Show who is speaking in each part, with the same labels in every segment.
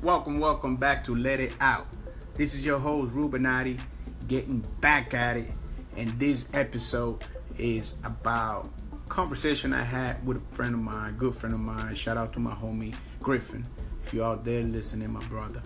Speaker 1: Welcome, welcome back to Let It Out. This is your host, Rubenati, getting back at it. And this episode is about conversation I had with a friend of mine, good friend of mine. Shout out to my homie Griffin. If you're out there listening, my brother.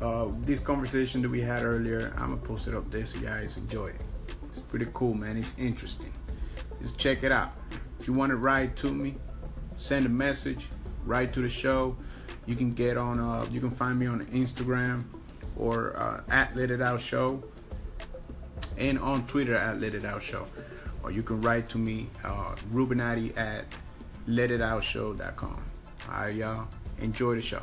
Speaker 1: Uh, this conversation that we had earlier, I'm gonna post it up there so you guys enjoy it. It's pretty cool, man. It's interesting. Just check it out. If you want to write to me, send a message, write to the show. You can get on. Uh, you can find me on Instagram or uh, at Let It Out Show, and on Twitter at Let It Out Show. Or you can write to me, uh, Rubenati at LetItOutShow.com. All right, y'all. Enjoy the show.